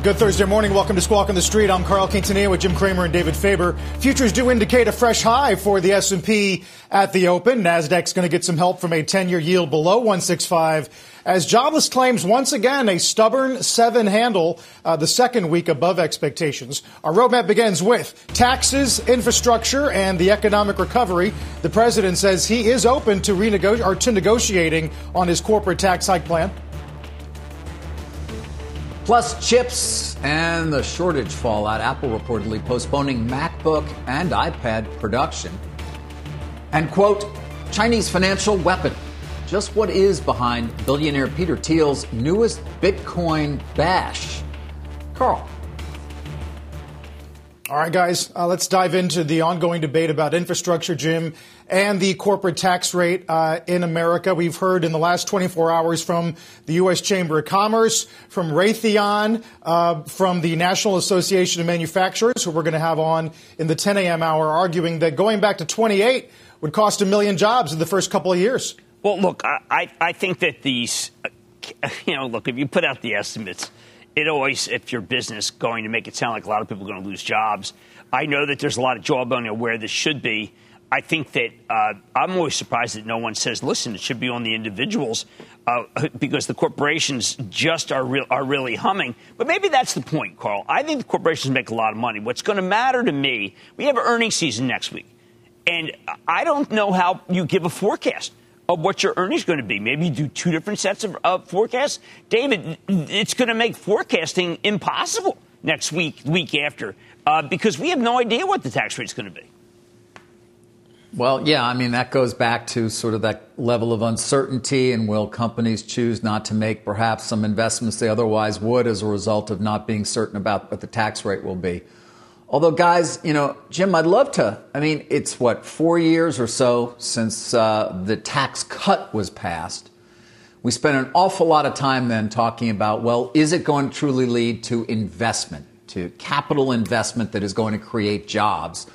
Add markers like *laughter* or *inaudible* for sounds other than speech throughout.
Good Thursday morning. Welcome to Squawk on the Street. I'm Carl Quintanilla with Jim Cramer and David Faber. Futures do indicate a fresh high for the S&P at the open. Nasdaq's going to get some help from a 10-year yield below 165 as jobless claims once again a stubborn seven handle, uh, the second week above expectations. Our roadmap begins with taxes, infrastructure, and the economic recovery. The president says he is open to renegotiating or to negotiating on his corporate tax hike plan plus chips and the shortage fallout. Apple reportedly postponing MacBook and iPad production. And quote, Chinese financial weapon. Just what is behind billionaire Peter Thiel's newest Bitcoin bash? Carl. All right, guys, uh, let's dive into the ongoing debate about infrastructure, Jim, and the corporate tax rate uh, in America. We've heard in the last 24 hours from the U.S. Chamber of Commerce, from Raytheon, uh, from the National Association of Manufacturers, who we're going to have on in the 10 a.m. hour, arguing that going back to 28 would cost a million jobs in the first couple of years. Well, look, I, I think that these, *laughs* you know, look, if you put out the estimates, it always, if your business, going to make it sound like a lot of people are going to lose jobs. I know that there's a lot of jawboning where this should be. I think that uh, I'm always surprised that no one says, listen, it should be on the individuals uh, because the corporations just are, re- are really humming. But maybe that's the point, Carl. I think the corporations make a lot of money. What's going to matter to me, we have earnings season next week. And I don't know how you give a forecast of what your earnings going to be. Maybe you do two different sets of, of forecasts. David, it's going to make forecasting impossible next week, week after, uh, because we have no idea what the tax rate is going to be. Well, yeah, I mean, that goes back to sort of that level of uncertainty, and will companies choose not to make perhaps some investments they otherwise would as a result of not being certain about what the tax rate will be? Although, guys, you know, Jim, I'd love to. I mean, it's what, four years or so since uh, the tax cut was passed. We spent an awful lot of time then talking about, well, is it going to truly lead to investment, to capital investment that is going to create jobs?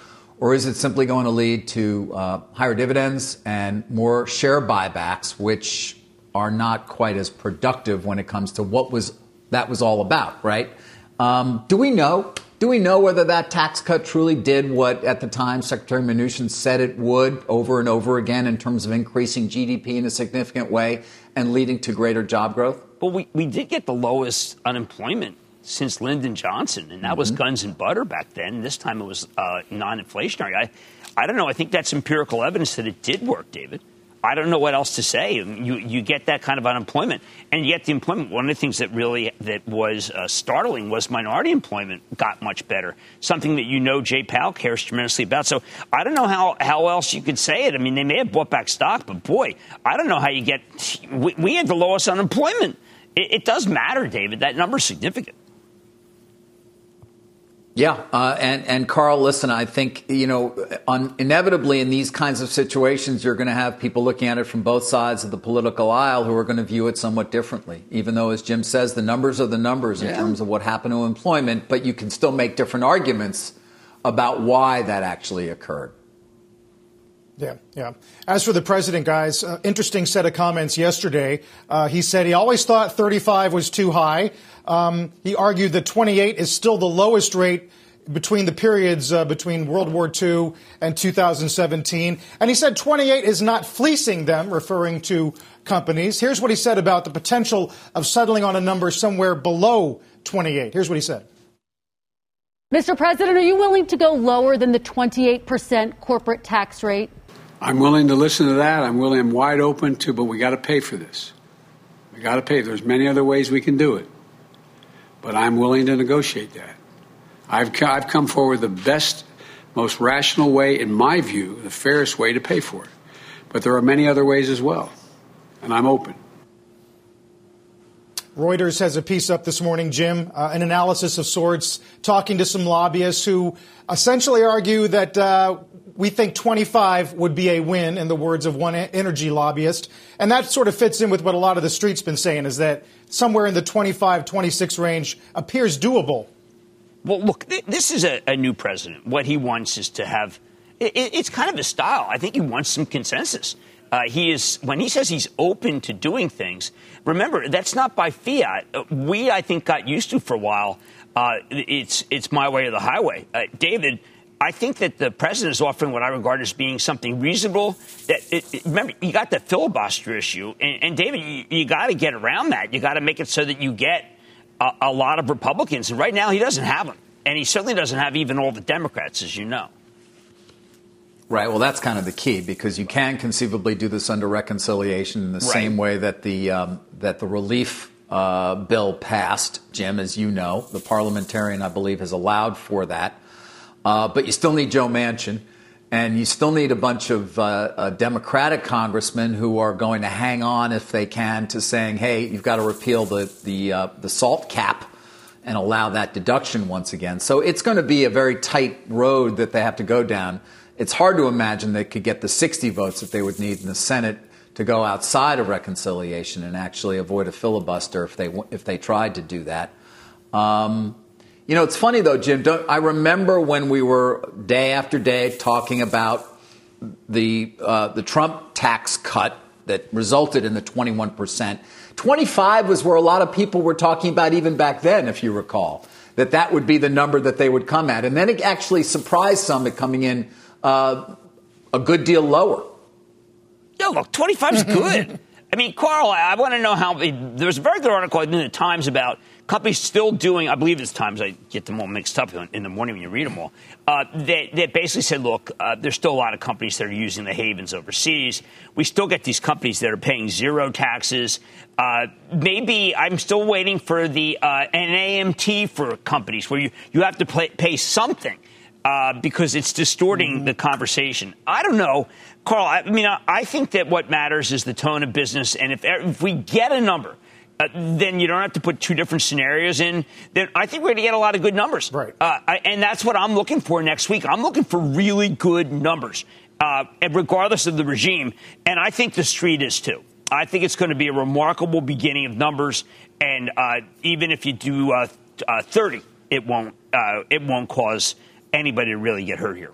Or is it simply going to lead to uh, higher dividends and more share buybacks, which are not quite as productive when it comes to what was that was all about, right? Um, do we know? Do we know whether that tax cut truly did what at the time Secretary Mnuchin said it would over and over again in terms of increasing GDP in a significant way and leading to greater job growth? Well, we, we did get the lowest unemployment since Lyndon Johnson, and that mm-hmm. was guns and butter back then. This time it was uh, non-inflationary. I, I don't know. I think that's empirical evidence that it did work, David. I don't know what else to say. You you get that kind of unemployment, and yet the employment. One of the things that really that was uh, startling was minority employment got much better. Something that you know Jay Powell cares tremendously about. So I don't know how how else you could say it. I mean, they may have bought back stock, but boy, I don't know how you get. We, we had the lowest unemployment. It, it does matter, David. That number's significant. Yeah, uh, and and Carl, listen, I think you know, inevitably in these kinds of situations, you're going to have people looking at it from both sides of the political aisle who are going to view it somewhat differently. Even though, as Jim says, the numbers are the numbers in yeah. terms of what happened to employment, but you can still make different arguments about why that actually occurred. Yeah, yeah. As for the president, guys, uh, interesting set of comments yesterday. Uh, he said he always thought 35 was too high. Um, he argued that 28 is still the lowest rate between the periods uh, between World War II and 2017. And he said 28 is not fleecing them, referring to companies. Here's what he said about the potential of settling on a number somewhere below 28. Here's what he said. Mr. President, are you willing to go lower than the 28% corporate tax rate? I'm willing to listen to that. I'm willing, I'm wide open to, but we got to pay for this. We got to pay. There's many other ways we can do it but I'm willing to negotiate that. I've, I've come forward the best, most rational way, in my view, the fairest way to pay for it. But there are many other ways as well, and I'm open. Reuters has a piece up this morning, Jim, uh, an analysis of sorts, talking to some lobbyists who essentially argue that uh, we think 25 would be a win, in the words of one energy lobbyist. And that sort of fits in with what a lot of the street's been saying is that somewhere in the 25, 26 range appears doable. Well, look, this is a, a new president. What he wants is to have it, it's kind of his style. I think he wants some consensus. Uh, he is when he says he's open to doing things. Remember, that's not by fiat. We, I think, got used to for a while. Uh, it's it's my way or the highway. Uh, David, I think that the president is offering what I regard as being something reasonable. That it, it, remember, you got the filibuster issue, and, and David, you, you got to get around that. You got to make it so that you get a, a lot of Republicans. And right now, he doesn't have them, and he certainly doesn't have even all the Democrats, as you know. Right. Well, that's kind of the key because you can conceivably do this under reconciliation in the right. same way that the um, that the relief uh, bill passed, Jim, as you know, the parliamentarian, I believe, has allowed for that. Uh, but you still need Joe Manchin, and you still need a bunch of uh, uh, Democratic congressmen who are going to hang on, if they can, to saying, "Hey, you've got to repeal the the uh, the salt cap." And allow that deduction once again. So it's going to be a very tight road that they have to go down it's hard to imagine they could get the 60 votes that they would need in the Senate to go outside of reconciliation and actually avoid a filibuster if they if they tried to do that. Um, you know, it's funny though, Jim. I remember when we were day after day talking about the uh, the Trump tax cut that resulted in the 21 percent. 25 was where a lot of people were talking about even back then, if you recall, that that would be the number that they would come at, and then it actually surprised some at coming in uh, a good deal lower. No, look, 25 is *laughs* good. I mean, Carl, I want to know how. There was a very good article in the Times about companies still doing, I believe it's Times, I get them all mixed up in the morning when you read them all, uh, that, basically said, look, uh, there's still a lot of companies that are using the havens overseas. We still get these companies that are paying zero taxes. Uh, maybe I'm still waiting for the uh, an AMT for companies where you, you have to pay, pay something uh, because it's distorting mm-hmm. the conversation. I don't know, Carl. I, mean, I, I, think that what matters is the tone of business, and if if we get a number. Uh, then you don't have to put two different scenarios in. Then I think we're going to get a lot of good numbers. Right. Uh, I, and that's what I'm looking for next week. I'm looking for really good numbers, uh, regardless of the regime. And I think the street is too. I think it's going to be a remarkable beginning of numbers. And uh, even if you do uh, 30, it won't it won't cause anybody to really get hurt here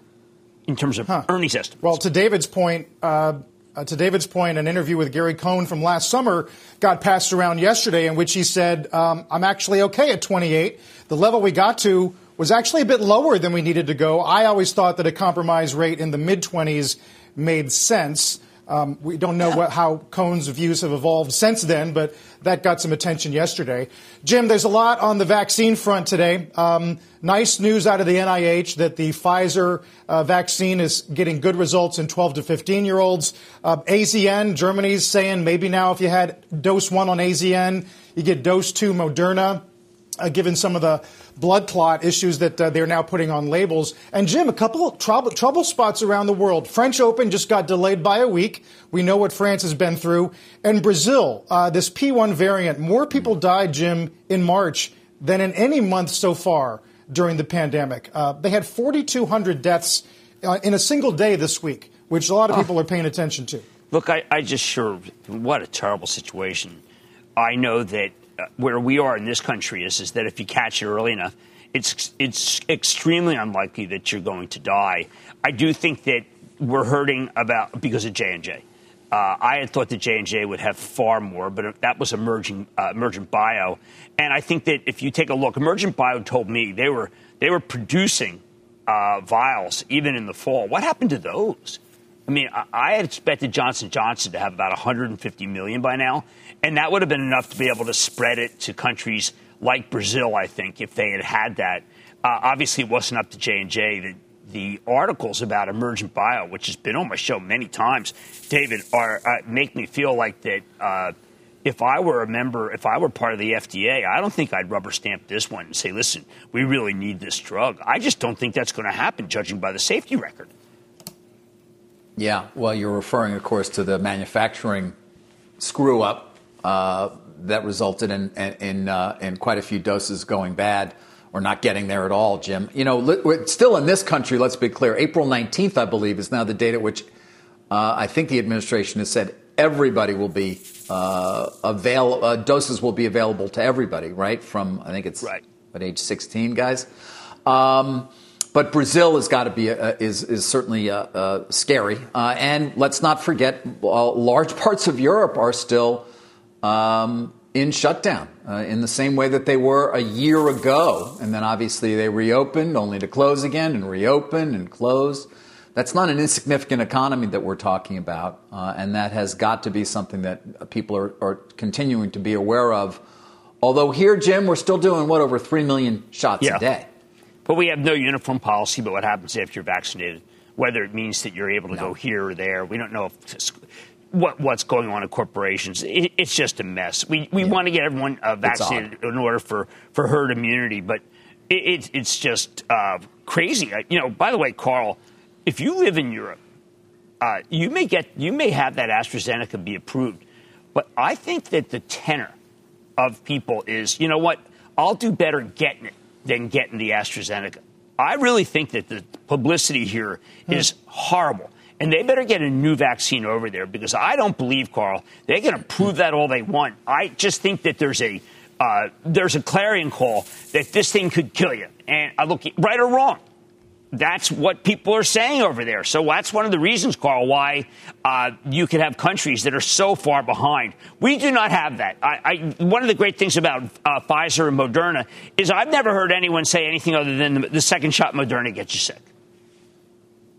in terms of huh. earnings estimates. Well, to David's point, uh, uh, to David's point, an interview with Gary Cohn from last summer got passed around yesterday in which he said, um, I'm actually okay at 28. The level we got to was actually a bit lower than we needed to go. I always thought that a compromise rate in the mid 20s made sense. Um, we don't know what, how Cohn's views have evolved since then, but that got some attention yesterday. Jim, there's a lot on the vaccine front today. Um, nice news out of the NIH that the Pfizer uh, vaccine is getting good results in 12 to 15 year olds. Uh, AZN, Germany's saying maybe now if you had dose one on AZN, you get dose two Moderna uh, given some of the blood clot issues that uh, they're now putting on labels. And Jim, a couple trouble, trouble spots around the world. French Open just got delayed by a week. We know what France has been through. And Brazil, uh, this P1 variant, more people died, Jim, in March than in any month so far during the pandemic. Uh, they had 4,200 deaths uh, in a single day this week, which a lot of people are paying attention to. Look, I, I just sure, what a terrible situation. I know that where we are in this country is, is that if you catch it early enough, it's it's extremely unlikely that you're going to die. I do think that we're hurting about because of J and J. Uh, I had thought that J and J would have far more, but that was emerging uh, emergent bio, and I think that if you take a look, emergent bio told me they were they were producing uh, vials even in the fall. What happened to those? I mean, I had expected Johnson Johnson to have about 150 million by now, and that would have been enough to be able to spread it to countries like Brazil. I think if they had had that, uh, obviously it wasn't up to J and J. The, articles about emergent bio, which has been on my show many times, David, are uh, make me feel like that. Uh, if I were a member, if I were part of the FDA, I don't think I'd rubber stamp this one and say, listen, we really need this drug. I just don't think that's going to happen, judging by the safety record. Yeah, well, you're referring, of course, to the manufacturing screw up that resulted in in, uh, in, quite a few doses going bad or not getting there at all, Jim. You know, still in this country, let's be clear, April 19th, I believe, is now the date at which uh, I think the administration has said everybody will be uh, avail- uh, doses will be available to everybody, right? From, I think it's right. at age 16, guys. Um, but Brazil has got to be uh, is is certainly uh, uh, scary, uh, and let's not forget, large parts of Europe are still um, in shutdown uh, in the same way that they were a year ago, and then obviously they reopened only to close again and reopen and close. That's not an insignificant economy that we're talking about, uh, and that has got to be something that people are, are continuing to be aware of. Although here, Jim, we're still doing what over three million shots yeah. a day. But we have no uniform policy about what happens after you're vaccinated, whether it means that you're able to no. go here or there. We don't know if, what, what's going on in corporations. It, it's just a mess. We, we yeah. want to get everyone uh, vaccinated in order for, for herd immunity, but it, it, it's just uh, crazy. You know, by the way, Carl, if you live in Europe, uh, you may get you may have that AstraZeneca be approved, but I think that the tenor of people is, you know what, I'll do better getting it than getting the AstraZeneca. I really think that the publicity here hmm. horrible. And they better get a new vaccine over there because I don't believe, Carl, they can prove that all they want. I just think that there's a uh, there's a clarion call that this thing could kill you. And I look right or wrong that's what people are saying over there. So that's one of the reasons, Carl, why uh, you could have countries that are so far behind. We do not have that. I, I, one of the great things about uh, Pfizer and Moderna is I've never heard anyone say anything other than the, the second shot Moderna gets you sick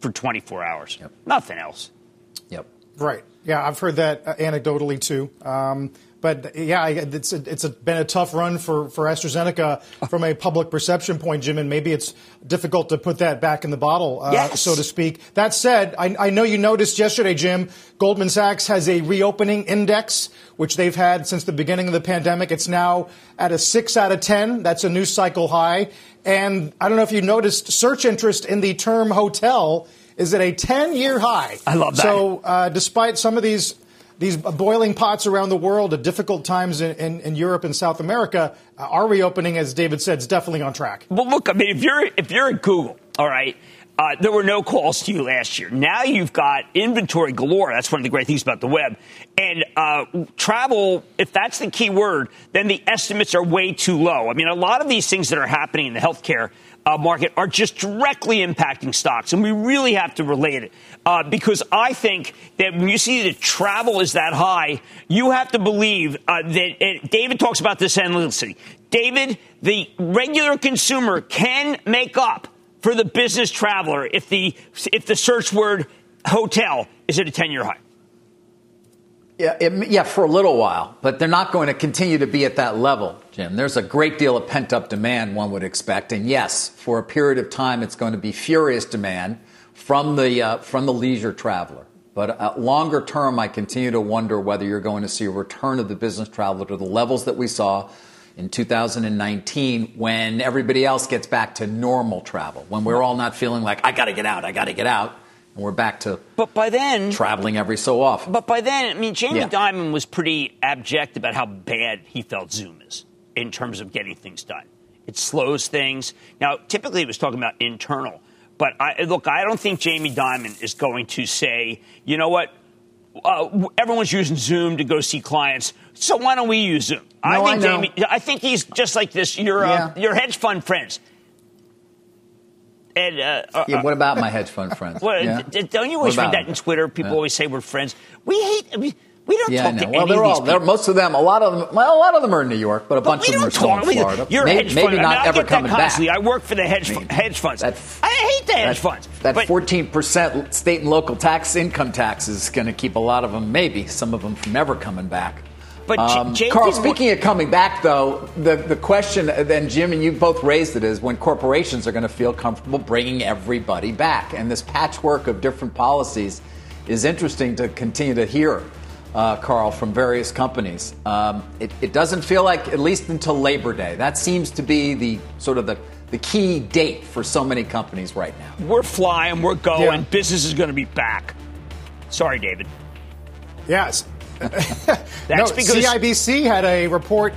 for 24 hours. Yep. Nothing else. Yep. Right. Yeah, I've heard that uh, anecdotally too. Um, but yeah, it's a, it's a, been a tough run for, for AstraZeneca from a public perception point, Jim, and maybe it's difficult to put that back in the bottle, uh, yes. so to speak. That said, I, I, know you noticed yesterday, Jim, Goldman Sachs has a reopening index, which they've had since the beginning of the pandemic. It's now at a six out of 10. That's a new cycle high. And I don't know if you noticed search interest in the term hotel is at a 10 year high. I love that. So, uh, despite some of these these boiling pots around the world at difficult times in, in, in Europe and South America, uh, our reopening, as David said, is definitely on track. Well, look, I mean, if you're if you're at Google, all right. Uh, there were no calls to you last year. Now you've got inventory galore. That's one of the great things about the web. And uh, travel, if that's the key word, then the estimates are way too low. I mean, a lot of these things that are happening in the healthcare uh, market are just directly impacting stocks. And we really have to relate it. Uh, because I think that when you see that travel is that high, you have to believe uh, that David talks about this endlessly. David, the regular consumer can make up for the business traveler if the if the search word hotel is at a 10 year high. Yeah, it, yeah, for a little while, but they're not going to continue to be at that level, Jim. There's a great deal of pent up demand, one would expect, and yes, for a period of time, it's going to be furious demand from the uh, from the leisure traveler. But uh, longer term, I continue to wonder whether you're going to see a return of the business traveler to the levels that we saw in 2019 when everybody else gets back to normal travel, when we're all not feeling like I got to get out, I got to get out and we're back to but by then traveling every so often. But by then, I mean, Jamie yeah. Dimon was pretty abject about how bad he felt Zoom is in terms of getting things done. It slows things. Now, typically, he was talking about internal. But I, look, I don't think Jamie Dimon is going to say, you know what, uh, everyone's using Zoom to go see clients, so why don't we use Zoom? No, I think I Jamie. I think he's just like this. Your uh, yeah. your hedge fund friends. And, uh, uh, yeah, what about my hedge fund friends? *laughs* Well, yeah? don't you always read that in Twitter? People yeah. always say we're friends. We hate. We, we don't yeah, talk to well, any they're of all, they're, most of them, a lot of them, well, a lot of them are in New York, but a but bunch of them are still in Florida. You're maybe, hedge maybe fund. not I mean, ever coming back. I work for the hedge, I mean, hedge funds. That, I hate the hedge that, funds. That 14% state and local tax income tax is going to keep a lot of them, maybe some of them, from ever coming back. But um, J- Carl, speaking of coming back, though, the, the question, then Jim and you both raised it, is when corporations are going to feel comfortable bringing everybody back. And this patchwork of different policies is interesting to continue to hear, uh, Carl, from various companies. Um, it, it doesn't feel like, at least until Labor Day, that seems to be the sort of the the key date for so many companies right now. We're flying, we're going, yeah. business is going to be back. Sorry, David. Yes, *laughs* That's no, because CIBC had a report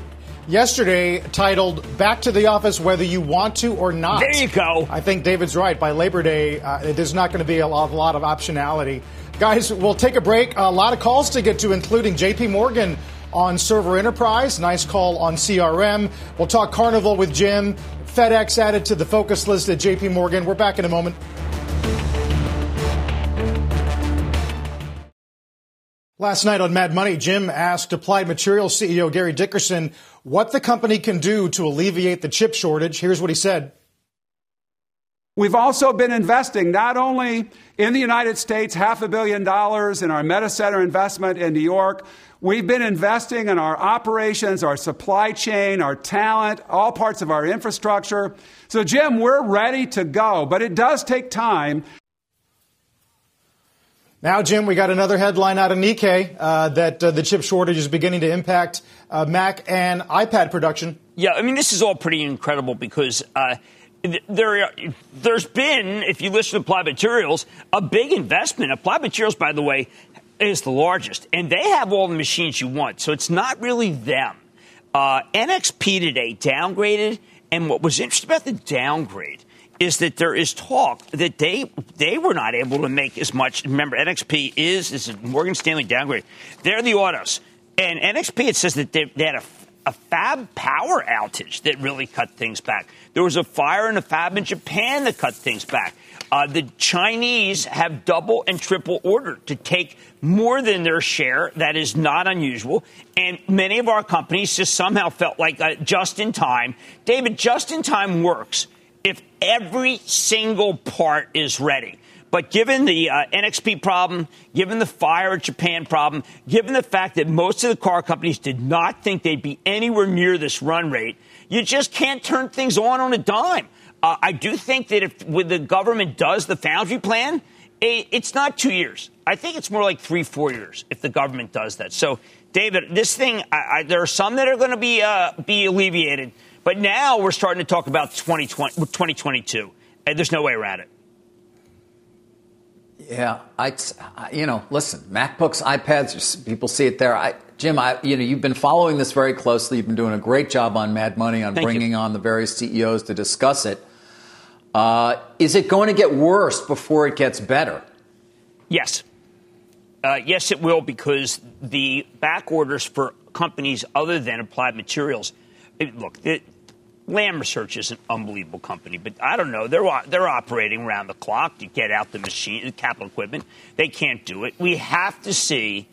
yesterday titled Back to the Office Whether You Want to or Not. There you go. I think David's right. By Labor Day, uh, there's not going to be a lot, a lot, of optionality. Guys, we'll take a break. A lot of calls to get to, including JP Morgan on server enterprise. Nice call on CRM. We'll talk Carnival with Jim. FedEx added to the focus list at JP Morgan. We're back in a moment. Last night on Mad Money, Jim asked Applied Materials CEO Gary Dickerson what the company can do to alleviate the chip shortage. Here's what he said. We've also been investing not only in the United States, half a billion dollars in our Meta Center investment in New York. We've been investing in our operations, our supply chain, our talent, all parts of our infrastructure. So, Jim, we're ready to go, but it does take time. Now, Jim, we got another headline out of Nikkei uh, that uh, the chip shortage is beginning to impact uh, Mac and iPad production. Yeah, I mean, this is all pretty incredible because uh, there, there's been, if you listen to Applied Materials, a big investment. Applied Materials, by the way, is the largest, and they have all the machines you want, so it's not really them. Uh, NXP today downgraded, and what was interesting about the downgrade is that there is talk that they they were not able to make as much. Remember, NXP is is Morgan Stanley downgrade. They're the autos, and NXP it says that they, they had a, a fab power outage that really cut things back. There was a fire in a fab in Japan that cut things back. Uh, the Chinese have double and triple ordered to take more than their share. That is not unusual. And many of our companies just somehow felt like uh, just in time. David, just in time works if every single part is ready. But given the uh, NXP problem, given the fire at Japan problem, given the fact that most of the car companies did not think they'd be anywhere near this run rate, you just can't turn things on on a dime. Uh, I do think that if when the government does the foundry plan, it, it's not two years. I think it's more like three, four years if the government does that. So, David, this thing, I, I, there are some that are going to be uh, be alleviated. But now we're starting to talk about 2020, 2022, and there's no way around it. Yeah, I, you know, listen, MacBooks, iPads, people see it there. I, Jim, I, you know, you've been following this very closely. You've been doing a great job on Mad Money on Thank bringing you. on the various CEOs to discuss it. Uh, is it going to get worse before it gets better? Yes. Uh, yes, it will because the back orders for companies other than Applied Materials. It, look, it, Lam Research is an unbelievable company, but I don't know. They're they're operating around the clock to get out the machine, the capital equipment. They can't do it. We have to see.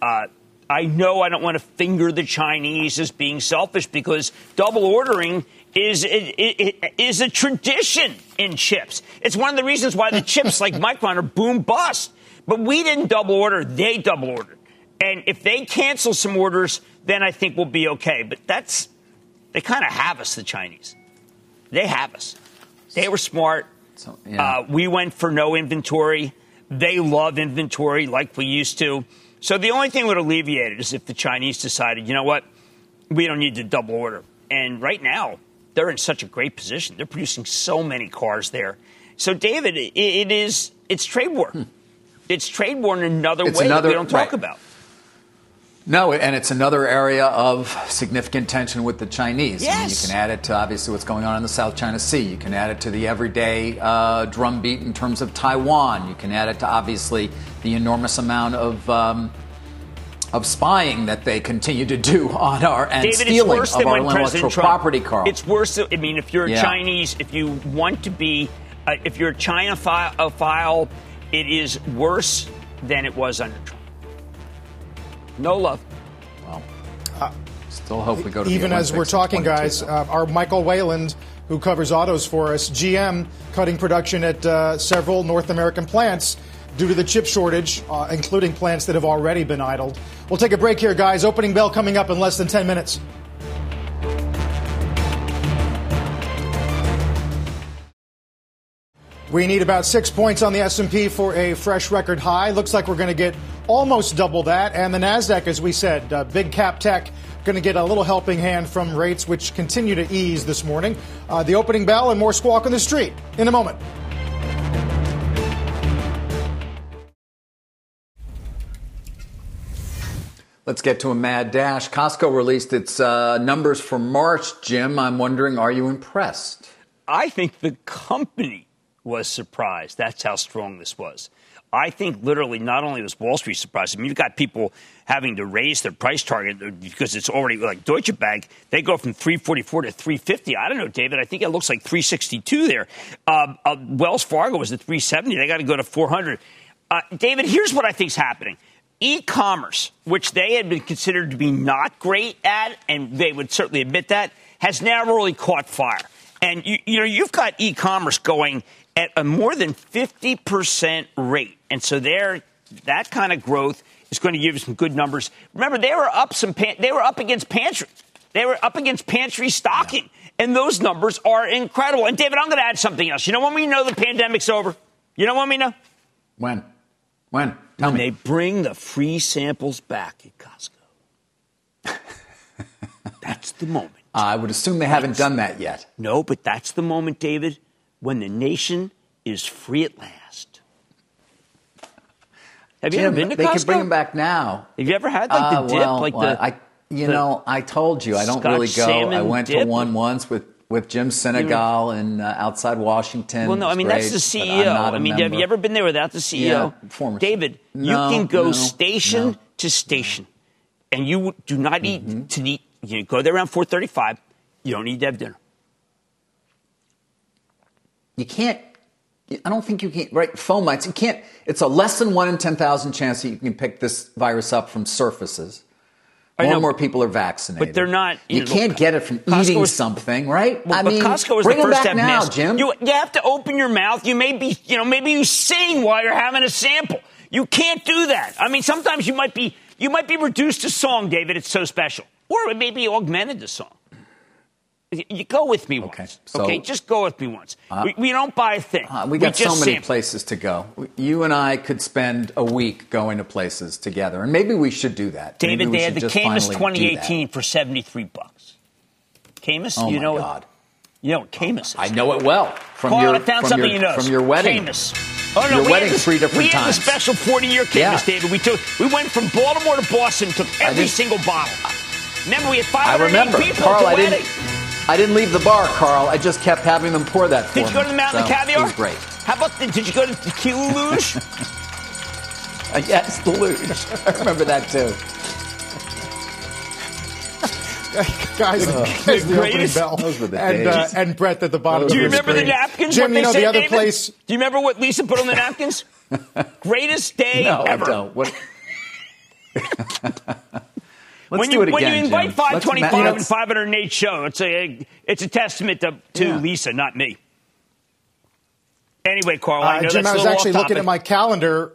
Uh, I know I don't want to finger the Chinese as being selfish because double ordering is it, it, is a tradition in chips. It's one of the reasons why the *laughs* chips like Micron are boom bust. But we didn't double order; they double ordered. And if they cancel some orders, then I think we'll be okay. But that's they kind of have us, the Chinese. They have us. They were smart. So, yeah. uh, we went for no inventory. They love inventory like we used to. So the only thing that would alleviate it is if the Chinese decided, you know what, we don't need to double order. And right now, they're in such a great position. They're producing so many cars there. So, David, it, it is it's trade war. Hmm. It's trade war in another it's way another, that we don't talk right. about. No, and it's another area of significant tension with the Chinese. Yes. I mean, you can add it to obviously what's going on in the South China Sea. You can add it to the everyday uh, drumbeat in terms of Taiwan. You can add it to obviously the enormous amount of. Um, of spying that they continue to do on our and David, stealing of our intellectual Trump, property, Carl. It's worse. I mean, if you're a Yeah. Chinese, if you want to be, uh, if you're a China file, it is worse than it was under Trump. No love. well, still hope we go to the Even as we're talking, guys, uh, our Michael Wayland, who covers autos for us, GM cutting production at uh, several North American plants due to the chip shortage, uh, including plants that have already been idled. We'll take a break here, guys. Opening bell coming up in less than 10 minutes. We need about six points on the S&P for a fresh record high. Looks like we're going to get almost double that. And the Nasdaq, as we said, uh, big cap tech going to get a little helping hand from rates, which continue to ease this morning. Uh, the opening bell and more squawk on the street in a moment. Let's get to a mad dash. Costco released its uh, numbers for March. Jim, I'm wondering, are you impressed? I think the company was surprised. That's how strong this was. I think literally not only was Wall Street surprised, I mean, you've got people having to raise their price target because it's already like Deutsche Bank, they go from 344 to 350. I don't know, David. I think it looks like 362 there. Uh, uh, Wells Fargo was at 370. They got to go to 400. Uh, David, here's what I think is happening. E-commerce, which they had been considered to be not great at, and they would certainly admit that, has now really caught fire. And you, you know, you've got e-commerce going at a more than 50% rate. And so there, that kind of growth is going to give you some good numbers. Remember, they were up some, pan- they were up against pantry. They were up against pantry stocking. Yeah. And those numbers are incredible. And David, I'm going to add something else. You know when we know the pandemic's over? You know when we know? When? When? Tell when me. they bring the free samples back at Costco. *laughs* that's the moment. I would assume they haven't done that yet. No, but that's the moment, David, when the nation is free at last. Have you Jim, ever been to they Costco? could bring them back now. Have you ever had like the uh, dip, well, like well, the? I, you the know, I told you I don't really go. I went to one once with with Jim Sinegal in uh, outside Washington. well, no, I mean great, that's the CEO. I mean, have you ever been there without the CEO? Yeah, former- David, No, you can go no, station no. to station, and you do not eat Mm-hmm. to eat. You go there around four thirty-five. You don't need to have dinner. you can't. I don't think you can. Right, fomites. You can't. It's a less than one in ten thousand chance that you can pick this virus up from surfaces. I More know, and more people are vaccinated. but they're not- You, you know, can't get it from Costco eating is- something, right? Well, I but mean, Costco is bring the first back now. Jim. You, you have to open your mouth. You may be, you know, maybe you sing while you're having a sample. You can't do that. I mean, sometimes you might be, you might be reduced to song, David. It's so special, or it may be augmented to song. You- go with me Okay, once, so- okay? Just go with me once. we, we don't buy a thing. Uh, we got so many sample. places to go. You and I could spend a week going to places together, and maybe we should do that. David, we they had the Camus finally do that. 2018 for 73 bucks. Camus, Oh you know, God! you know what Camus is. I know it well from Carl, your I found from something your, you know. from your wedding. Camus. Oh no, Your we wedding had the, three different we had times. the special 40 year Camus, Yeah. David. We took we went from Baltimore to Boston, took every single bottle. Remember, we had I remember, people Carl. I didn't. wedding. I didn't leave the bar, Carl. I just kept having them pour that for Did you go to the Mountain So, of Caviar? It was great. How about the, did you go to Tequila Luge? *laughs* Uh, yes, the luge. *laughs* I remember that too. *laughs* guys, guys the opening greatest- bell. Those were the and, uh, and Brett at the bottom. Do you of the remember the screen. napkins? Jim, you they know the other David? place. Do you remember what Lisa put on the napkins? Greatest day No, ever. I don't. What? Let's when do you, it when you invite Jim. 525 ma- and 508 show, it's a it's a testament to, to Yeah. Lisa, not me. Anyway, Carl, I Uh, Jim, that's I a was actually looking at my calendar.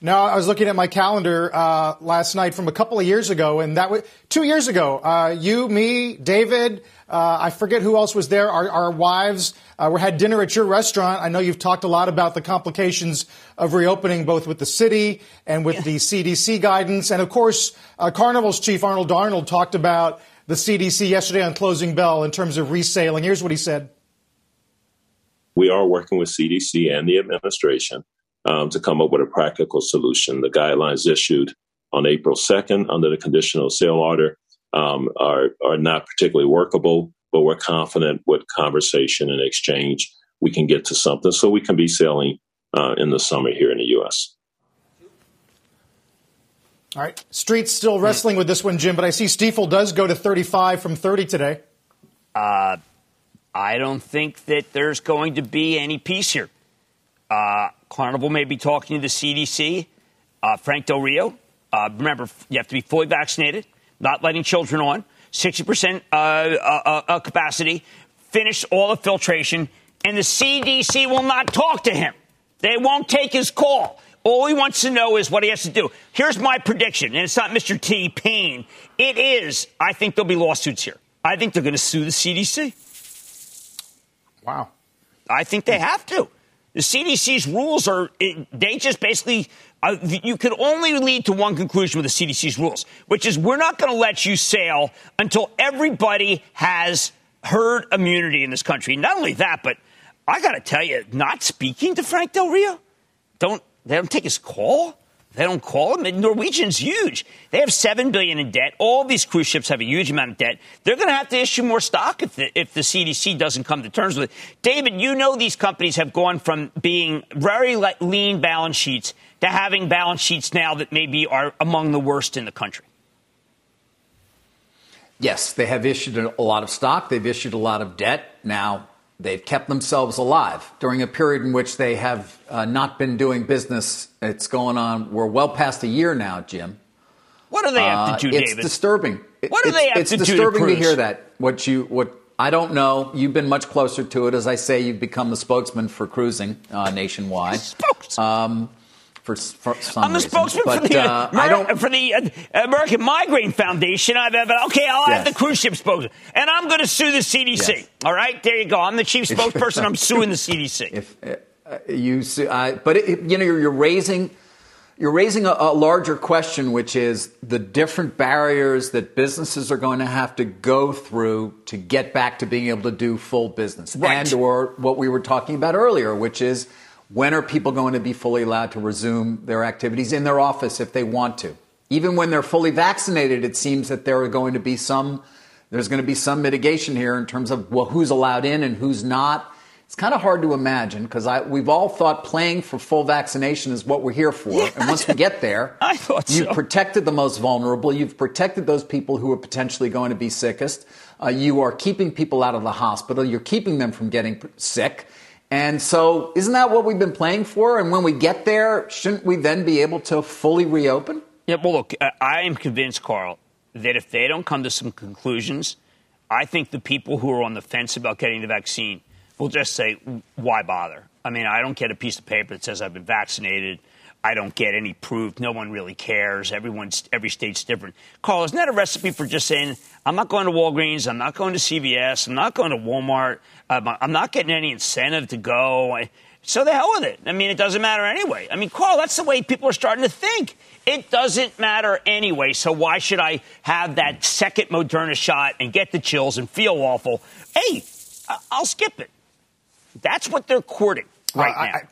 No, I was looking at my calendar uh, last night from a couple of years ago, and that was two years ago. Uh, you, me, David, uh, I forget who else was there. Our, our wives uh, we had dinner at your restaurant. I know you've talked a lot about the complications of reopening, both with the city and with the CDC guidance, and of course, uh, Carnival's chief Arnold Donald talked about the CDC yesterday on Closing Bell in terms of resaling. Here's what he said. we are working with CDC and the administration um, to come up with a practical solution. The guidelines issued on April 2nd under the conditional sail order um, are, are not particularly workable, but we're confident with conversation and exchange we can get to something so we can be selling uh, in the summer here in the U.S. All right. Street's still wrestling with this one, Jim, but I see Stifel does go to 35 from 30 today. I don't think that there's going to be any peace here. Uh, Carnival may be talking to the CDC. Uh, Frank Del Rio, uh, remember, you have to be fully vaccinated, not letting children on, 60% uh, uh, uh, capacity, finish all the filtration, and the CDC will not talk to him. They won't take his call. All he wants to know is what he has to do. Here's my prediction, and it's not Mr. T. Payne. It is, I think there'll be lawsuits here. I think they're going to sue the CDC. Wow. I think they have to. The CDC's rules are, they just basically, uh, you could only lead to one conclusion with the CDC's rules, which is we're not going to let you sail until everybody has herd immunity in this country. Not only that, but I got to tell you, not speaking to Frank Del Rio, don't, they don't take his call. They don't call them. Norwegian's huge. They have seven billion in debt. All these cruise ships have a huge amount of debt. They're going to have to issue more stock if the, if the CDC doesn't come to terms with it. David, you know these companies have gone from being very lean balance sheets to having balance sheets now that maybe are among the worst in the country. Yes, they have issued a lot of stock. They've issued a lot of debt. Now, they've kept themselves alive during a period in which they have uh, not been doing business. It's going on. We're well past a year now, Jim. What do they have to do, uh, it's disturbing. What do it's, they have it's to disturbing to, to hear that. What you what I don't know. You've been much closer to it, as I say. You've become the spokesman for cruising uh, nationwide. Spokesman. Um, for, for some I'm the reason. spokesman but, for the, uh, for the uh, American Migraine Foundation. I've, okay, I'll yes. have the cruise ship spokesman, and I'm going to sue the CDC. Yes. All right, there you go. I'm the chief *laughs* spokesperson. I'm suing the CDC. *laughs* If uh, you, sue, but it, you know, you're raising. You're raising a, a, larger question, which is the different barriers that businesses are going to have to go through to get back to being able to do full business, right. and or what we were talking about earlier, which is when are people going to be fully allowed to resume their activities in their office if they want to? Even when they're fully vaccinated, it seems that there are going to be some there's going to be some mitigation here in terms of well who's allowed in and who's not. It's kind of hard to imagine because we've all thought playing for full vaccination is what we're here for. Yeah, and once we get there, *laughs* I thought you've so. protected the most vulnerable. You've protected those people who are potentially going to be sickest. Uh, you are keeping people out of the hospital. You're keeping them from getting sick. And so, isn't that what we've been playing for? And when we get there, shouldn't we then be able to fully reopen? Yeah, well, look, I am convinced, Carl, that if they don't come to some conclusions, I think the people who are on the fence about getting the vaccine will just say, why bother? I mean, I don't get a piece of paper that says I've been vaccinated. I don't get any proof. No one really cares. Everyone's every state's different. Carl, isn't that a recipe for just saying I'm not going to Walgreens, I'm not going to CVS, I'm not going to Walmart, I'm not getting any incentive to go. So the hell with it. I mean, it doesn't matter anyway. I mean, Carl, that's the way people are starting to think. It doesn't matter anyway. So why should I have that second Moderna shot and get the chills and feel awful? Hey, I'll skip it. That's what they're courting right uh, now. I,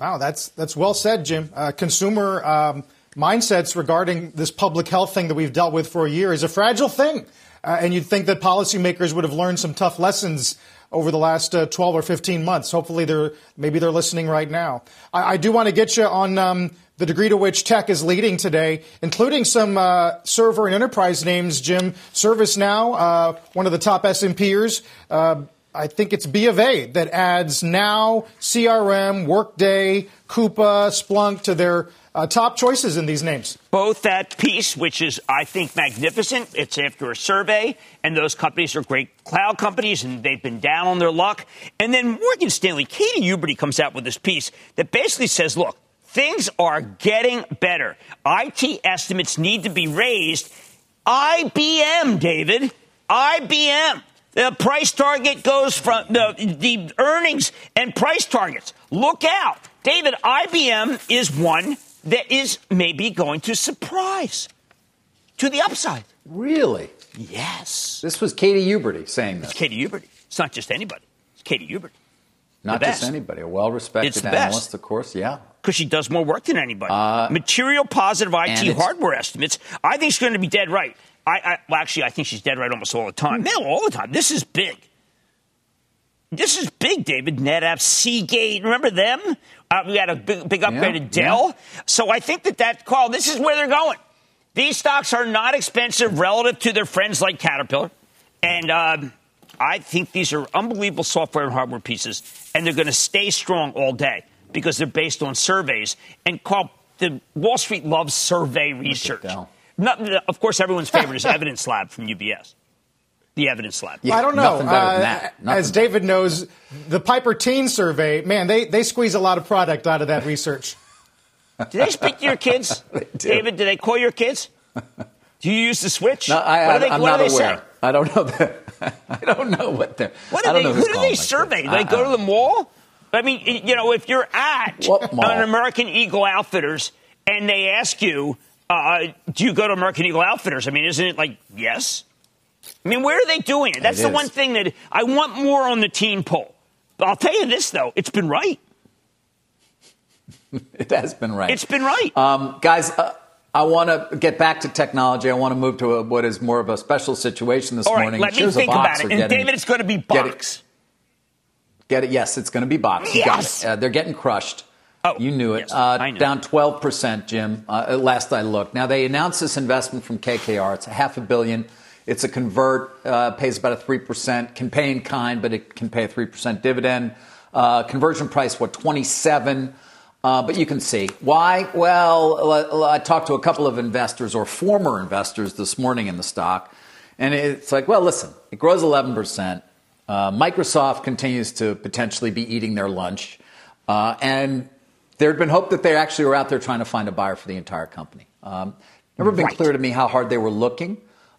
Wow, that's that's well said, Jim. Uh, consumer um, mindsets regarding this public health thing that we've dealt with for a year is a fragile thing, uh, and you'd think that policymakers would have learned some tough lessons over the last uh, 12 or 15 months. Hopefully, they're maybe they're listening right now. I, I do want to get you on um, the degree to which tech is leading today, including some uh, server and enterprise names. Jim, ServiceNow, uh, one of the top S&Pers. I think it's B of A that adds now CRM, Workday, Coupa, Splunk to their uh, top choices in these names. Both that piece, which is, I think, magnificent. It's after a survey, and those companies are great cloud companies, and they've been down on their luck. And then Morgan Stanley, Katie Huberty comes out with this piece that basically says, look, things are getting better. IT estimates need to be raised. IBM, David, IBM the price target goes from the, the earnings and price targets. Look out. David, IBM is one that is maybe going to surprise to the upside. Really? Yes. This was Katie Huberty saying this. It's Katie Huberty. It's not just anybody. It's Katie Huberty. Not just anybody. A well-respected analyst, best. of course. Yeah. Because she does more work than anybody. Uh, Material positive IT hardware estimates. I think she's going to be dead right. I, I well, actually, I think she's dead right almost all the time. No, all the time. This is big. This is big, David. NetApp, Seagate. Remember them? Uh, we had a big, big upgrade yeah, at Dell. Yeah. So I think that that call. This is where they're going. These stocks are not expensive relative to their friends like Caterpillar, and um, I think these are unbelievable software and hardware pieces, and they're going to stay strong all day because they're based on surveys. And call the Wall Street loves survey research. Not, of course, everyone's favorite is Evidence Lab from UBS. The Evidence Lab. Yeah, I don't know. Uh, as David knows, the Piper Teen Survey, man, they, they squeeze a lot of product out of that research. do they speak to your kids? *laughs* David, do they call your kids? Do you use the switch? No, I, am not aware. Say? I don't know that. *laughs* I don't know what they're. What do they, who do they survey? Do they go to the mall? I mean, you know, if you're at an American Eagle Outfitters and they ask you, uh, do you go to American Eagle Outfitters? I mean, isn't it like, yes? I mean, where are they doing it? That's it the one thing that I want more on the teen poll. But I'll tell you this, though, it's been right. *laughs* it has been right. It's been right. Um, guys, uh, I want to get back to technology. I want to move to a, what is more of a special situation this All right, morning. let me think Box about it. And getting- David, it's going to be get it- box. Get it? Yes, it's going to be box. Yes! Uh, they're getting crushed. Oh, you knew it. yes, uh. Down 12%, Jim, uh, last I looked. Now, they announced this investment from KKR. It's a half a billion. It's a convert, uh, pays about a 3%, can pay in kind, but it can pay a 3% dividend. Uh, conversion price, what, 27 uh, but you can see why. Well, I talked to a couple of investors or former investors this morning in the stock, and it's like, well, listen, it grows 11%. Uh, Microsoft continues to potentially be eating their lunch. Uh, and there had been hope that they actually were out there trying to find a buyer for the entire company. Um, never been Right. clear to me how hard they were looking,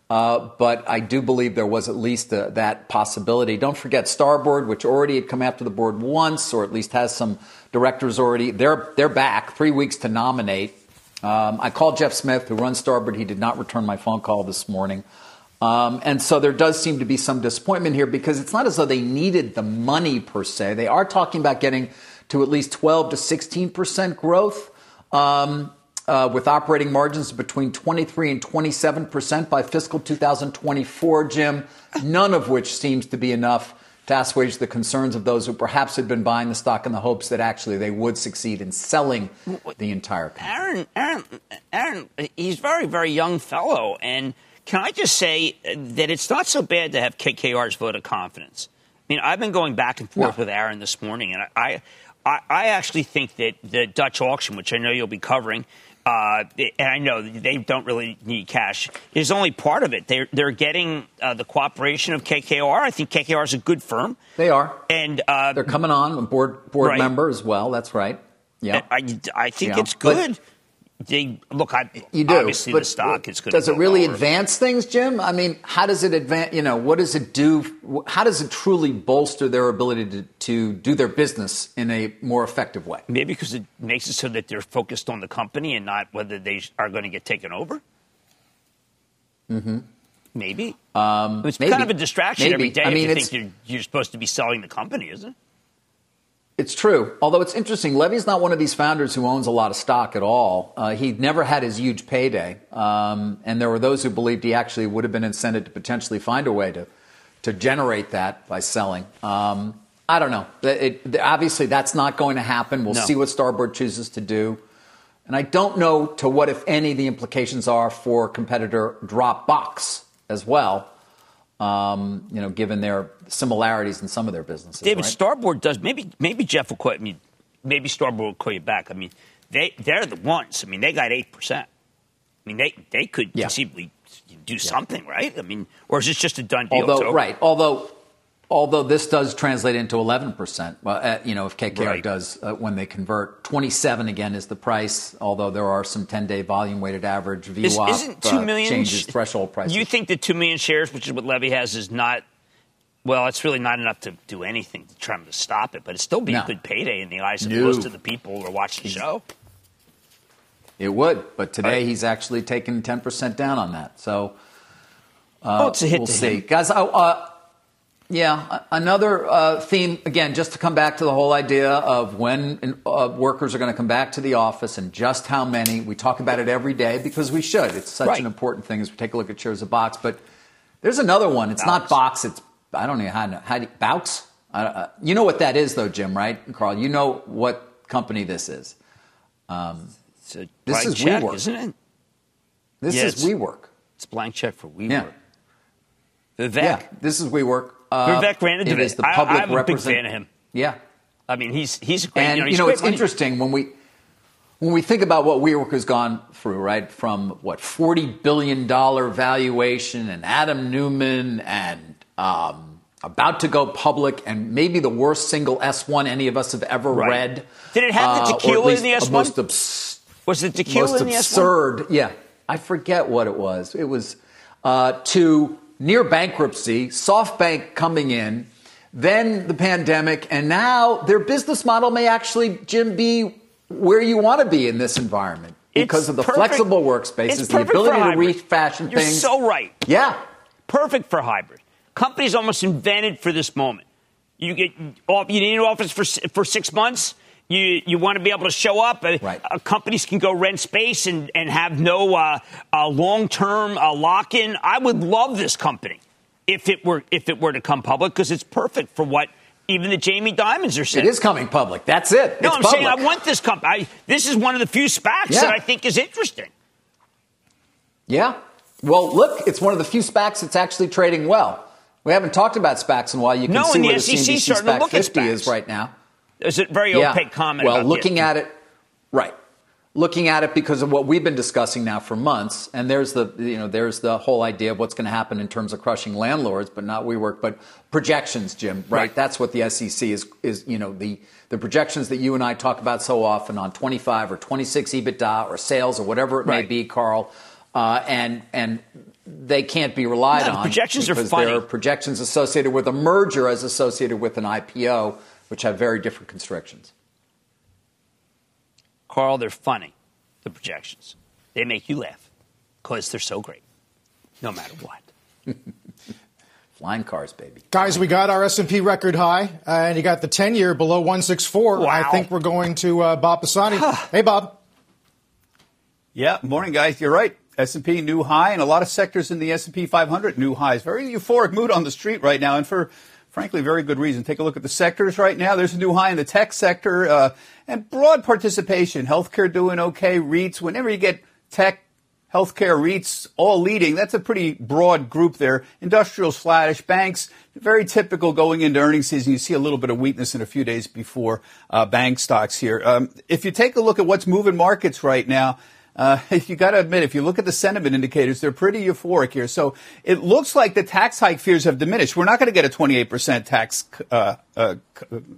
uh, but I do believe there was at least uh that possibility. Don't forget Starboard, which already had come after the board once, or at least has some directors already. They're, they're back, three weeks to nominate. Um, I called Jeff Smith, who runs Starboard. He did not return my phone call this morning. Um, and so there does seem to be some disappointment here because it's not as though they needed the money per se. They are talking about getting to at least 12 to 16 percent growth, um, uh, with operating margins between 23 and 27 percent by fiscal 2024. Jim, none of which seems to be enough to assuage the concerns of those who perhaps had been buying the stock in the hopes that actually they would succeed in selling the entire company. Aaron, Aaron, Aaron, he's a very, very young fellow. And can I just say that it's not so bad to have KKR's vote of confidence? I mean, I've been going back and forth No. with Aaron this morning, and I, I, I actually think that the Dutch auction, which I know you'll be covering, uh, and I know they don't really need cash, is only part of it. They're, they're getting uh, the cooperation of KKR. I think KKR is a good firm. They are. And uh, They're coming on, a board board Right. member as well. That's right. Yeah. I, I think Yeah. it's good. they look. I, You do. Obviously, but the stock is going. Does it really lower. advance things, Jim? I mean, how does it advance? You know, what does it do? How does it truly bolster their ability to, to do their business in a more effective way? Maybe because it makes it so that they're focused on the company and not whether they are going to get taken over. Mm-hmm. Maybe. Um, it's maybe. kind of a distraction Maybe. every day. I if mean, you think you're, you're supposed to be selling the company, isn't it? It's true. Although it's interesting, Levie's not one of these founders who owns a lot of stock at all. Uh, he never had his huge payday, um, and there were those who believed he actually would have been incented to potentially find a way to to generate that by selling. Um, I don't know. It, it- obviously, that's not going to happen. We'll No. see what Starboard chooses to do, and I don't know to what, if any, the implications are for competitor Dropbox as well. Um, you know, given their similarities in some of their businesses. David right? Starboard does. Maybe maybe Jeff will call. I mean, maybe Starboard will call you back. I mean, they they're the ones. I mean, they got eight percent. I mean, they they could Yeah. conceivably do something, right? I mean, or is this just a done deal? Although, right, although, although this does translate into 11%, well, uh, you know, if KKR Right. does uh, when they convert. 27 again is the price, although there are some 10-day volume-weighted average Is, VWAP isn't two uh, changes sh- threshold prices. You think the two million shares, which is what Levie has, is not? Well, it's really not enough to do anything to try to stop it, but it's still be a good payday in the eyes of No. most of the people who are watching the show. it would, but today Right. he's actually taken 10% down on that. So oh, it's a hit we'll to see. him. Guys, uh, uh, yeah, another uh, theme, again, just to come back to the whole idea of when uh, workers are going to come back to the office and just how many. We talk about it every day because we should. It's such Right. an important thing as we take a look at shares of Box. But there's another one. It's not Box. It's, I don't know how to, how do? I, uh, you know what that is, though, Jim, right? Carl, you know what company this is. It's a This blank is check, WeWork. isn't it? This Yeah, is it's- WeWork. It's blank check for WeWork. Yeah. Vivek. Yeah, this is WeWork. Uh, Vivek Ranadivé it. is the public I'm a big fan of him. Yeah. I mean, he's he's great. And you know, you know, it's interesting when we when we think about what WeWork has gone through, right? From what forty billion dollar valuation, and Adam Neumann, and um, about to go public, and maybe the worst single S one any of us have ever Right. read. Did it have the Uh, tequila in the S1? Most abs- Was it tequila most in the S1? absurd. Yeah, I forget what it was. It was uh, to near bankruptcy, SoftBank coming in, then the pandemic, and now their business model may actually, Jim, be where you want to be in this environment because It's of the perfect- flexible workspaces, the ability to refashion You're things. so right. yeah. Perfect for hybrid. Companies almost invented for this moment. You get off, you need an office for for six months. You you want to be able to show up. Uh, right. Uh, companies can go rent space and, and have no uh, uh, long term uh, lock in. I would love this company if it were if it were to come public because it's perfect for what even the Jamie Dimons are saying. It is coming public. That's it. No, it's I'm public. saying I want this company. This is one of the few SPACs Yeah. that I think is interesting. Yeah. Well, look, it's one of the few SPACs that's actually trading well. We haven't talked about SPACs in a while. You can No, see the where the SEC 's CNBC to SPAC look at 50 is right now. There's a very Yeah. opaque comment. Well, about looking the, at it, right. Looking at it because of what we've been discussing now for months, and there's the you know there's the whole idea of what's going to happen in terms of crushing landlords, but not WeWork, but projections, Jim. Right? Right. That's what the SEC is is you know the the projections that you and I talk about so often on 25 or 26 EBITDA or sales or whatever it may be, Carl, uh, and and they can't be relied No, the on. projections are because funny. There are projections associated with a merger as associated with an IPO, which have very different constrictions. Carl, they're funny. The projections they make you laugh because they're so great, no matter what. *laughs* Flying cars, baby. Guys, we got our S&P record high, uh, and you got the 10-year below 164. I think we're going to uh, Bob Pisani. hey, Bob. Yeah, morning, guys. You're right. S&P new high, and a lot of sectors in the S&P 500 new highs. Very euphoric mood on the street right now, and for frankly very good reason. Take a look at the sectors right now. There's a new high in the tech sector, uh, and broad participation. Healthcare doing okay. REITs. Whenever you get tech, healthcare, REITs all leading, that's a pretty broad group there. Industrials flattish. Banks very typical going into earnings season. You see a little bit of weakness in a few days before uh, bank stocks here. Um, if you take a look at what's moving markets right now. Uh, *laughs* you got to admit, if you look at the sentiment indicators, they're pretty euphoric here. So it looks like the tax hike fears have diminished. We're not going to get a 28% tax uh, uh,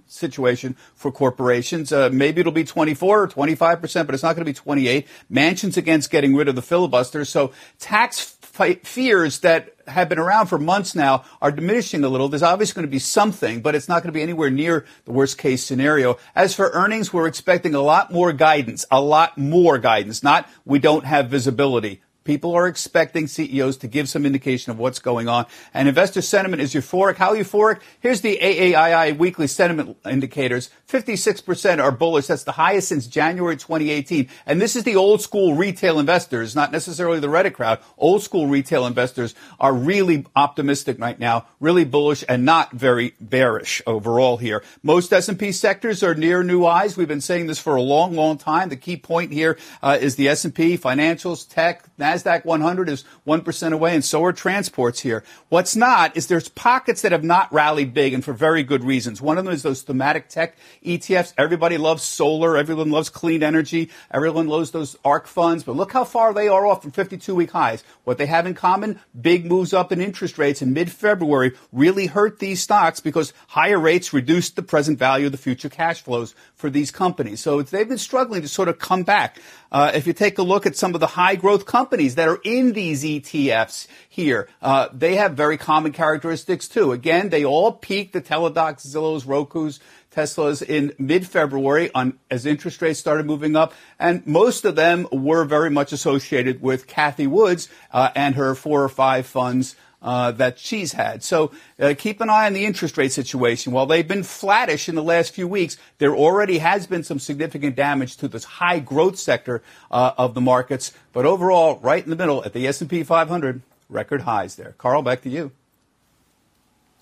situation for corporations. Uh, maybe it'll be 24 or 25%, but it's not going to be 28. Manchin's against getting rid of the filibuster. So tax fears that have been around for months now are diminishing a little. There's obviously going to be something, but it's not going to be anywhere near the worst case scenario. As for earnings, we're expecting a lot more guidance, a lot more guidance, not we don't have visibility. People are expecting CEOs to give some indication of what's going on. And investor sentiment is euphoric. How euphoric? Here's the AAII weekly sentiment indicators. 56% are bullish. That's the highest since January 2018. And this is the old school retail investors, not necessarily the Reddit crowd. Old school retail investors are really optimistic right now, really bullish and not very bearish overall here. Most S&P sectors are near new highs. We've been saying this for a long, long time. The key point here uh, is the S&P, financials, tech, NASDAQ 100 is 1% away, and so are transports here. What's not is there's pockets that have not rallied big and for very good reasons. One of them is those thematic tech ETFs. Everybody loves solar. Everyone loves clean energy. Everyone loves those ARK funds. But look how far they are off from 52 week highs. What they have in common, big moves up in interest rates in mid February really hurt these stocks because higher rates reduced the present value of the future cash flows for these companies. So they've been struggling to sort of come back. Uh, if you take a look at some of the high growth companies that are in these ETFs here, uh, they have very common characteristics too. Again, they all peaked the Teladocs, Zillows, Roku's, Teslas in mid-February on as interest rates started moving up, and most of them were very much associated with Cathie Woods uh, and her four or five funds uh, that she's had. So uh, keep an eye on the interest rate situation. While they've been flattish in the last few weeks, there already has been some significant damage to this high growth sector uh, of the markets. But overall, right in the middle at the S&P 500, record highs there. Carl, back to you.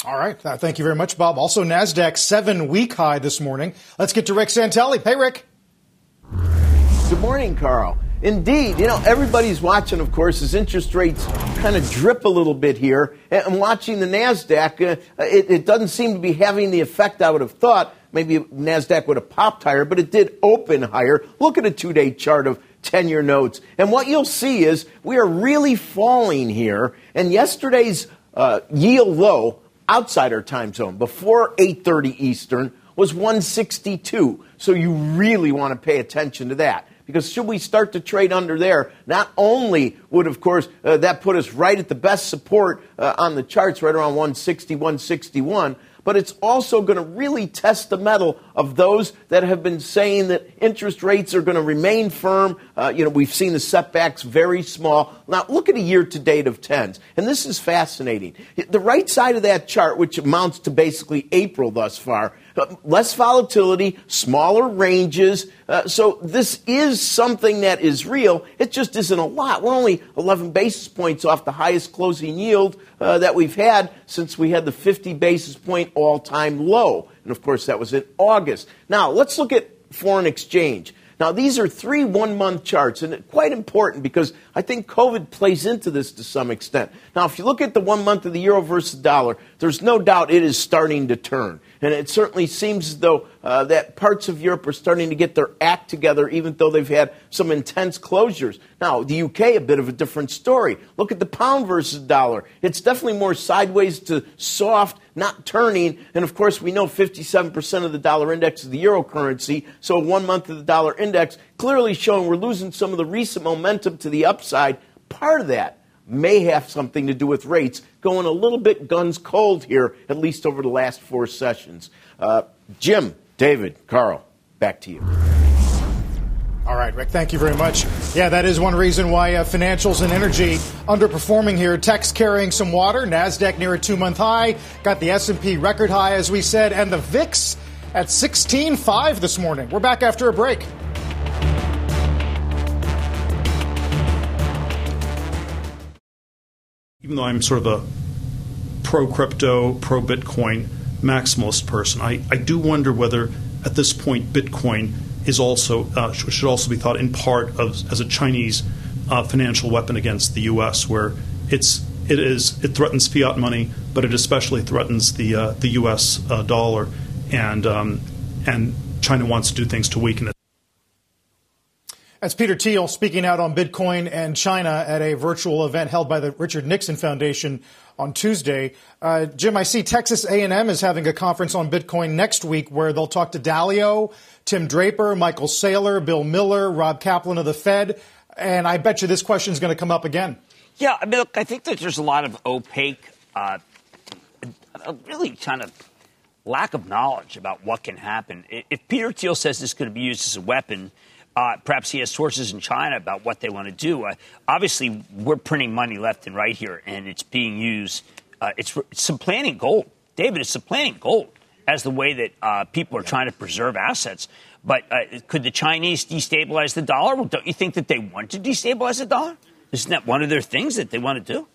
All right. Uh, thank you very much, Bob. Also, NASDAQ seven week high this morning. Let's get to Rick Santelli. Hey, Rick. Good morning, Carl. Indeed, you know, everybody's watching, of course, as interest rates kind of drip a little bit here. And watching the NASDAQ, uh, it, it doesn't seem to be having the effect I would have thought. Maybe NASDAQ would have popped higher, but it did open higher. Look at a two day chart of 10 year notes. And what you'll see is we are really falling here. And yesterday's uh, yield low outside our time zone before 8:30 Eastern was 162. So you really want to pay attention to that because should we start to trade under there, not only would of course uh, that put us right at the best support uh, on the charts right around 160 161, but it's also going to really test the mettle of those that have been saying that interest rates are going to remain firm. Uh, you know, we've seen the setbacks very small. Now, look at a year to date of tens, and this is fascinating. The right side of that chart, which amounts to basically April thus far, less volatility, smaller ranges. Uh, so this is something that is real. It just isn't a lot. We're only 11 basis points off the highest closing yield uh, that we've had since we had the 50 basis point all time low. And of course, that was in August. Now, let's look at foreign exchange. Now, these are three one month charts, and quite important because I think COVID plays into this to some extent. Now, if you look at the one month of the euro versus the dollar, there's no doubt it is starting to turn. And it certainly seems as though uh, that parts of Europe are starting to get their act together, even though they've had some intense closures. Now, the UK, a bit of a different story. Look at the pound versus dollar. It's definitely more sideways to soft, not turning. And of course, we know 57% of the dollar index is the euro currency. So one month of the dollar index clearly showing we're losing some of the recent momentum to the upside. Part of that may have something to do with rates going a little bit guns cold here, at least over the last four sessions. Uh, Jim, David, Carl, back to you. All right, Rick, thank you very much. Yeah, that is one reason why uh, financials and energy underperforming here. Tech's carrying some water, Nasdaq near a 2-month high, got the S&P record high as we said, and the VIX at 16.5 this morning. We're back after a break. Even though I'm sort of a pro crypto, pro Bitcoin maximalist person, I, I do wonder whether at this point Bitcoin is also uh, should also be thought in part of as a Chinese uh, financial weapon against the U.S., where it's it is it threatens fiat money, but it especially threatens the uh, the U.S. Uh, dollar, and um, and China wants to do things to weaken it. That's Peter Thiel speaking out on Bitcoin and China at a virtual event held by the Richard Nixon Foundation on Tuesday. Uh, Jim, I see Texas A&M is having a conference on Bitcoin next week where they'll talk to Dalio, Tim Draper, Michael Saylor, Bill Miller, Rob Kaplan of the Fed, and I bet you this question is going to come up again. Yeah, I mean, look, I think that there's a lot of opaque, uh, really kind of lack of knowledge about what can happen. If Peter Thiel says this to be used as a weapon – uh, perhaps he has sources in China about what they want to do. Uh, obviously, we're printing money left and right here, and it's being used. Uh, it's, it's, supplanting gold. David, it's supplanting gold as the way that uh, people are trying to preserve assets. But uh, could the Chinese destabilize the dollar? Well, don't you think that they want to destabilize the dollar? Isn't that one of their things that they want to do?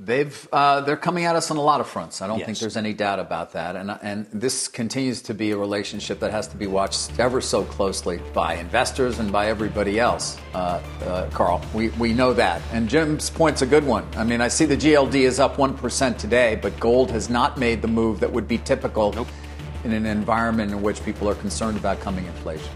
They've uh, they're coming at us on a lot of fronts. I don't yes. think there's any doubt about that. And and this continues to be a relationship that has to be watched ever so closely by investors and by everybody else. Uh, uh, Carl, we we know that. And Jim's point's a good one. I mean, I see the GLD is up one percent today, but gold has not made the move that would be typical nope. in an environment in which people are concerned about coming inflation.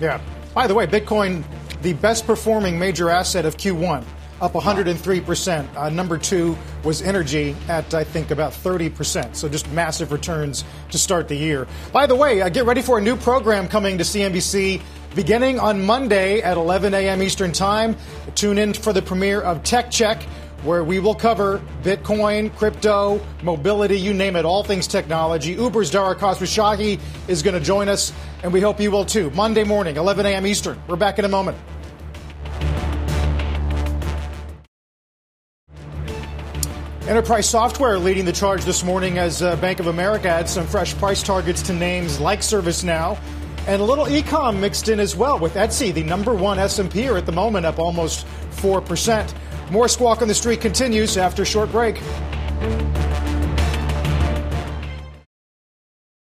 Yeah. By the way, Bitcoin, the best performing major asset of Q1 up 103%. Uh, number two was energy at, I think, about 30%. So just massive returns to start the year. By the way, uh, get ready for a new program coming to CNBC beginning on Monday at 11 a.m. Eastern Time. Tune in for the premiere of Tech Check, where we will cover Bitcoin, crypto, mobility, you name it, all things technology. Uber's Dara Khosrowshahi is going to join us, and we hope you will too. Monday morning, 11 a.m. Eastern. We're back in a moment. Enterprise Software leading the charge this morning as uh, Bank of America adds some fresh price targets to names like ServiceNow. And a little e-com mixed in as well with Etsy, the number one S&P at the moment up almost 4%. More Squawk on the Street continues after a short break.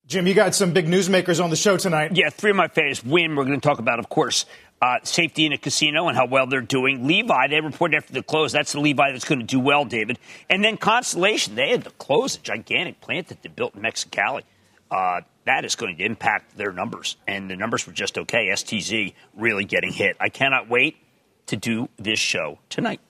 Jim, you got some big newsmakers on the show tonight. Yeah, three of my favorites. Win, we're going to talk about, of course, uh, safety in a casino and how well they're doing. Levi, they reported after the close. That's the Levi that's going to do well, David. And then Constellation, they had to close a gigantic plant that they built in Mexicali. Uh, that is going to impact their numbers. And the numbers were just okay. STZ really getting hit. I cannot wait to do this show tonight.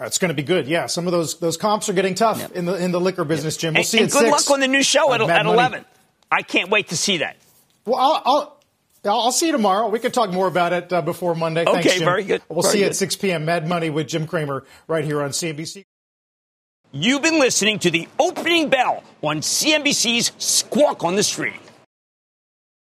Uh, it's going to be good. Yeah, some of those those comps are getting tough in the in the liquor business, Jim. We'll and, see. And good six luck on the new show at, at eleven. I can't wait to see that. Well, I'll, I'll I'll see you tomorrow. We can talk more about it uh, before Monday. Okay, Thanks, very good. We'll very see good. you at 6 p.m. Mad Money with Jim Cramer right here on CNBC. You've been listening to the opening bell on CNBC's Squawk on the Street.